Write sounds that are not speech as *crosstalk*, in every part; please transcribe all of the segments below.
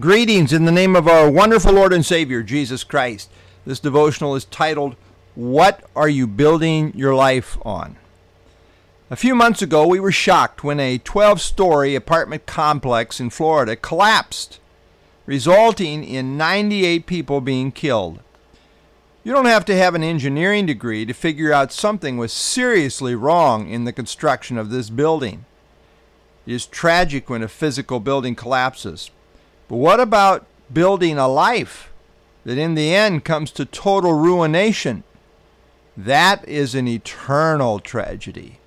Greetings in the name of our wonderful Lord and Savior, Jesus Christ. This devotional is titled, What Are You Building Your Life On? A few months ago, we were shocked when a 12 story apartment complex in Florida collapsed, resulting in 98 people being killed. You don't have to have an engineering degree to figure out something was seriously wrong in the construction of this building. It is tragic when a physical building collapses. But what about building a life that in the end comes to total ruination? That is an eternal tragedy.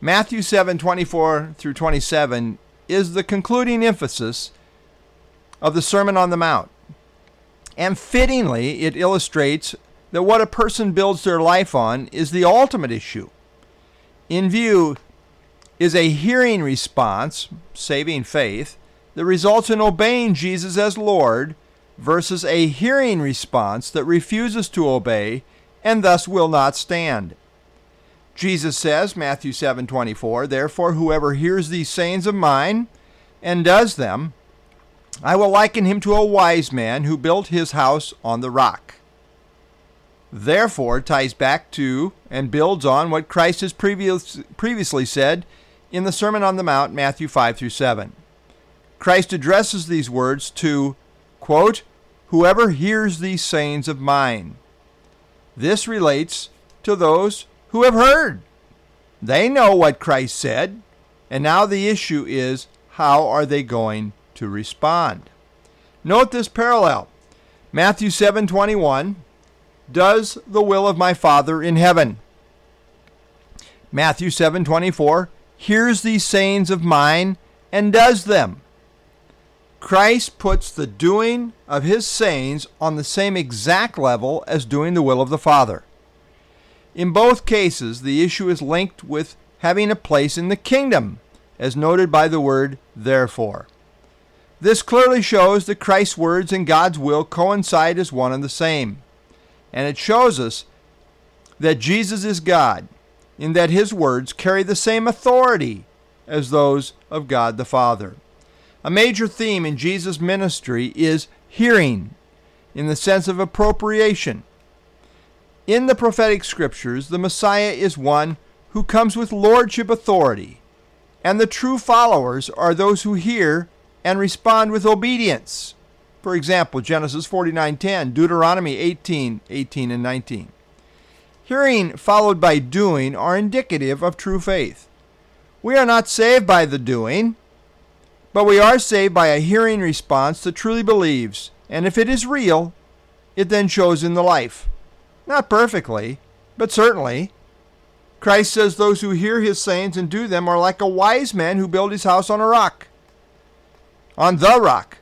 Matthew 7 24 through 27 is the concluding emphasis of the Sermon on the Mount. And fittingly, it illustrates that what a person builds their life on is the ultimate issue. In view is a hearing response, saving faith, that results in obeying Jesus as Lord versus a hearing response that refuses to obey and thus will not stand. Jesus says, Matthew 7:24, "Therefore whoever hears these sayings of mine and does them, I will liken him to a wise man who built his house on the rock." Therefore ties back to and builds on what Christ has previous, previously said in the Sermon on the Mount, Matthew 5 through 7. Christ addresses these words to, quote, whoever hears these sayings of mine. This relates to those who have heard. They know what Christ said, and now the issue is how are they going to respond? Note this parallel. Matthew 7:21 does the will of my Father in heaven. Matthew 7:24 hears these sayings of mine and does them. Christ puts the doing of his sayings on the same exact level as doing the will of the Father. In both cases, the issue is linked with having a place in the kingdom, as noted by the word therefore. This clearly shows that Christ's words and God's will coincide as one and the same. And it shows us that Jesus is God, in that his words carry the same authority as those of God the Father. A major theme in Jesus' ministry is hearing, in the sense of appropriation. In the prophetic scriptures, the Messiah is one who comes with lordship authority, and the true followers are those who hear and respond with obedience. For example, Genesis 49:10, Deuteronomy 18:18 18 and 19. Hearing followed by doing are indicative of true faith. We are not saved by the doing, but we are saved by a hearing response that truly believes, and if it is real, it then shows in the life. Not perfectly, but certainly. Christ says those who hear his sayings and do them are like a wise man who built his house on a rock. On the rock.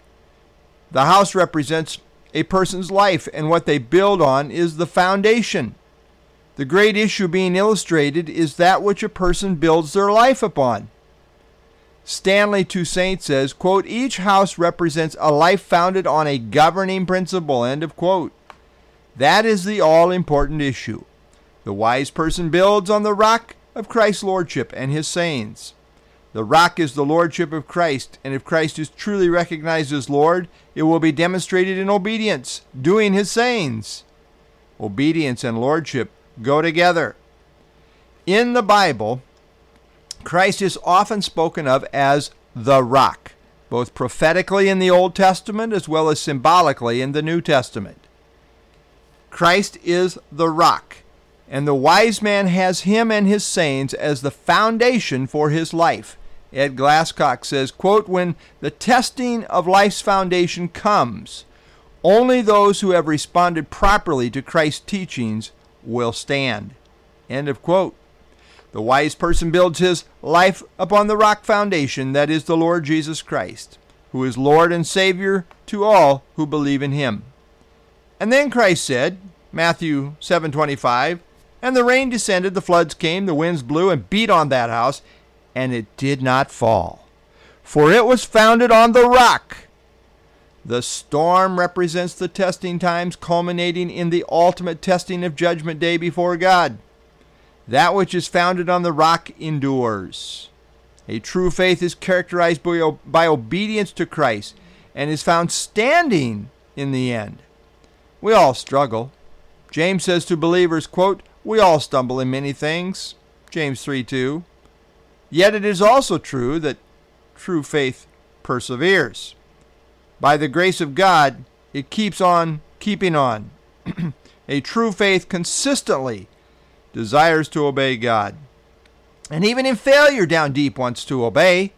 The house represents a person's life, and what they build on is the foundation. The great issue being illustrated is that which a person builds their life upon. Stanley Toussaint says, quote, each house represents a life founded on a governing principle, end of quote. That is the all important issue. The wise person builds on the rock of Christ's lordship and his sayings. The rock is the lordship of Christ, and if Christ is truly recognized as Lord, it will be demonstrated in obedience, doing his sayings. Obedience and lordship go together. In the Bible, Christ is often spoken of as the rock, both prophetically in the Old Testament as well as symbolically in the New Testament. Christ is the rock, and the wise man has him and his sayings as the foundation for his life. Ed Glasscock says, quote, When the testing of life's foundation comes, only those who have responded properly to Christ's teachings will stand. End of quote. The wise person builds his life upon the rock foundation that is the Lord Jesus Christ, who is Lord and Savior to all who believe in him. And then Christ said, Matthew 7:25, and the rain descended, the floods came, the winds blew and beat on that house, and it did not fall, for it was founded on the rock. The storm represents the testing times culminating in the ultimate testing of judgment day before God. That which is founded on the rock endures. A true faith is characterized by, by obedience to Christ and is found standing in the end. We all struggle. James says to believers, quote, We all stumble in many things. James 3 2. Yet it is also true that true faith perseveres. By the grace of God, it keeps on keeping on. *clears throat* a true faith consistently desires to obey God. And even in failure down deep wants to obey.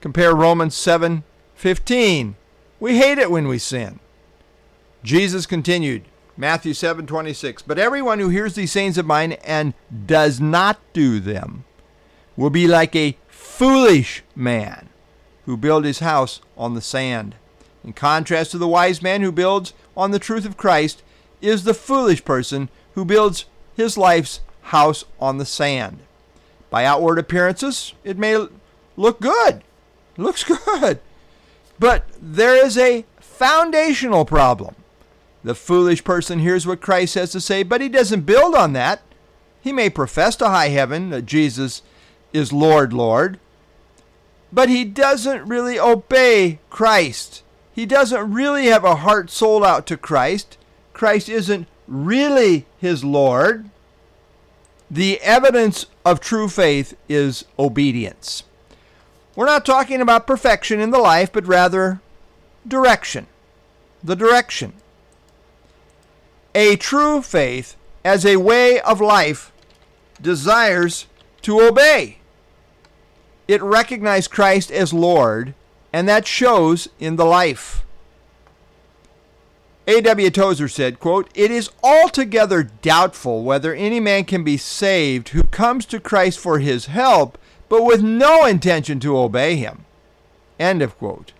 Compare Romans 7:15. We hate it when we sin. Jesus continued, Matthew 7:26, "But everyone who hears these sayings of mine and does not do them will be like a foolish man who built his house on the sand." In contrast to the wise man who builds on the truth of Christ is the foolish person who builds his life's house on the sand. By outward appearances, it may look good. It looks *laughs* good. But there is a foundational problem. The foolish person hears what Christ has to say, but he doesn't build on that. He may profess to high heaven that Jesus is Lord, Lord, but he doesn't really obey Christ. He doesn't really have a heart sold out to Christ. Christ isn't really his Lord. The evidence of true faith is obedience. We're not talking about perfection in the life, but rather direction. The direction. A true faith, as a way of life, desires to obey. It recognizes Christ as Lord, and that shows in the life. A.W. Tozer said, quote, It is altogether doubtful whether any man can be saved who comes to Christ for his help, but with no intention to obey him. End of quote.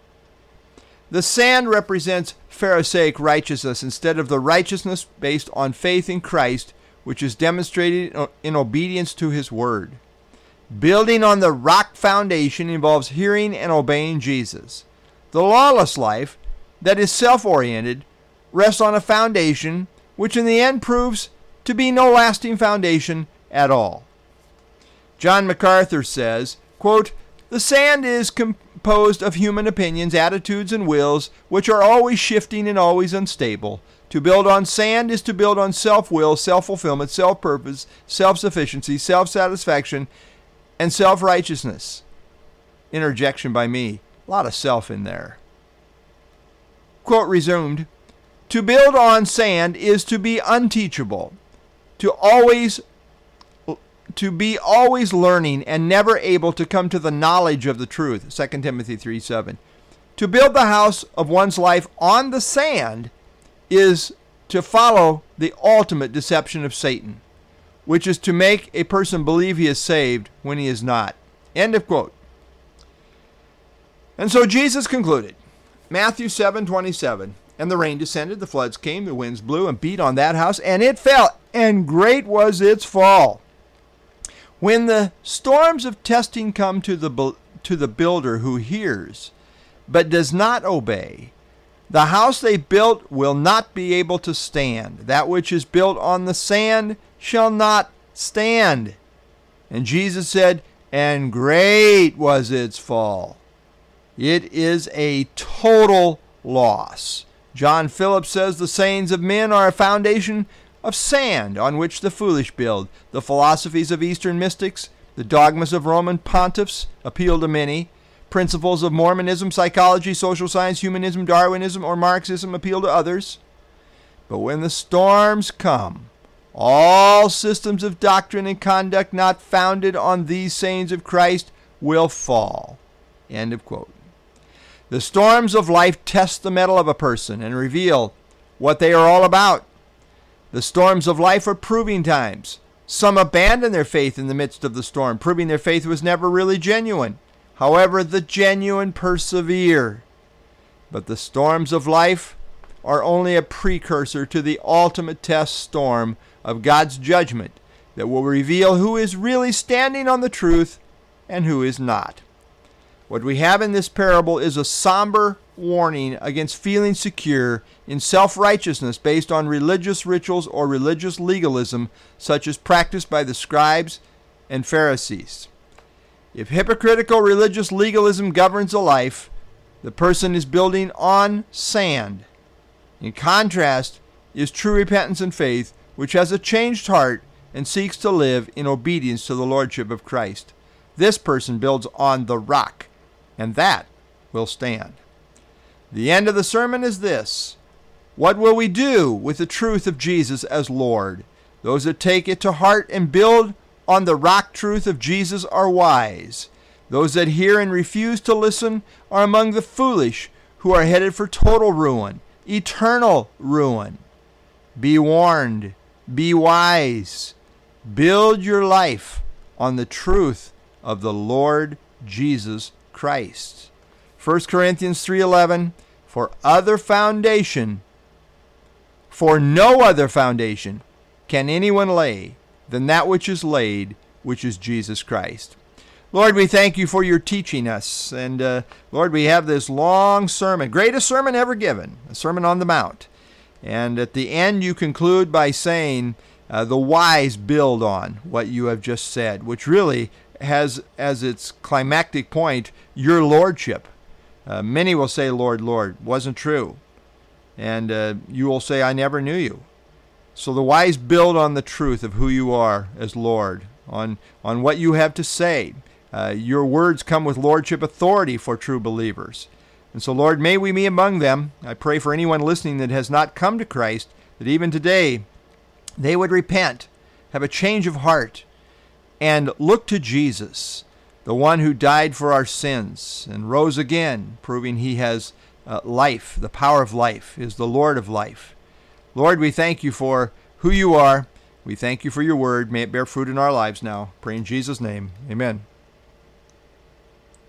The sand represents Pharisaic righteousness instead of the righteousness based on faith in Christ, which is demonstrated in obedience to his word. Building on the rock foundation involves hearing and obeying Jesus. The lawless life, that is self oriented, rests on a foundation which in the end proves to be no lasting foundation at all. John MacArthur says, quote, The sand is composed of human opinions, attitudes, and wills, which are always shifting and always unstable. To build on sand is to build on self will, self fulfillment, self purpose, self sufficiency, self satisfaction, and self righteousness. Interjection by me. A lot of self in there. Quote resumed To build on sand is to be unteachable, to always to be always learning and never able to come to the knowledge of the truth. 2 Timothy 3 7. To build the house of one's life on the sand is to follow the ultimate deception of Satan, which is to make a person believe he is saved when he is not. End of quote. And so Jesus concluded Matthew 7 27. And the rain descended, the floods came, the winds blew and beat on that house, and it fell, and great was its fall. When the storms of testing come to the, to the builder who hears but does not obey, the house they built will not be able to stand. That which is built on the sand shall not stand. And Jesus said, And great was its fall. It is a total loss. John Phillips says the sayings of men are a foundation of sand on which the foolish build. The philosophies of Eastern mystics, the dogmas of Roman pontiffs appeal to many. Principles of Mormonism, psychology, social science, humanism, Darwinism, or Marxism appeal to others. But when the storms come, all systems of doctrine and conduct not founded on these sayings of Christ will fall. End of quote. The storms of life test the mettle of a person and reveal what they are all about. The storms of life are proving times. Some abandon their faith in the midst of the storm, proving their faith was never really genuine. However, the genuine persevere. But the storms of life are only a precursor to the ultimate test storm of God's judgment that will reveal who is really standing on the truth and who is not. What we have in this parable is a somber warning against feeling secure in self righteousness based on religious rituals or religious legalism, such as practiced by the scribes and Pharisees. If hypocritical religious legalism governs a life, The person is building on sand. In contrast is true repentance and faith, which has a changed heart and seeks to live in obedience to the Lordship of Christ. This person builds on the rock, and that will stand. The end of the sermon is this What will we do with the truth of Jesus as Lord? Those that take it to heart and build on the rock truth of Jesus are wise. Those that hear and refuse to listen are among the foolish who are headed for total ruin, eternal ruin. Be warned, be wise. Build your life on the truth of the Lord Jesus Christ. 1 Corinthians 3:11 For other foundation for no other foundation can anyone lay than that which is laid, which is Jesus Christ. Lord, we thank you for your teaching us. And uh, Lord, we have this long sermon, greatest sermon ever given, a Sermon on the Mount. And at the end, you conclude by saying, uh, the wise build on what you have just said, which really has as its climactic point your lordship. Uh, many will say, Lord, Lord, wasn't true. And uh, you will say, I never knew you. So the wise build on the truth of who you are as Lord, on, on what you have to say. Uh, your words come with lordship authority for true believers. And so, Lord, may we be among them. I pray for anyone listening that has not come to Christ, that even today they would repent, have a change of heart, and look to Jesus, the one who died for our sins and rose again, proving he has uh, life, the power of life, is the Lord of life. Lord, we thank you for who you are. We thank you for your word. May it bear fruit in our lives now. Pray in Jesus' name. Amen.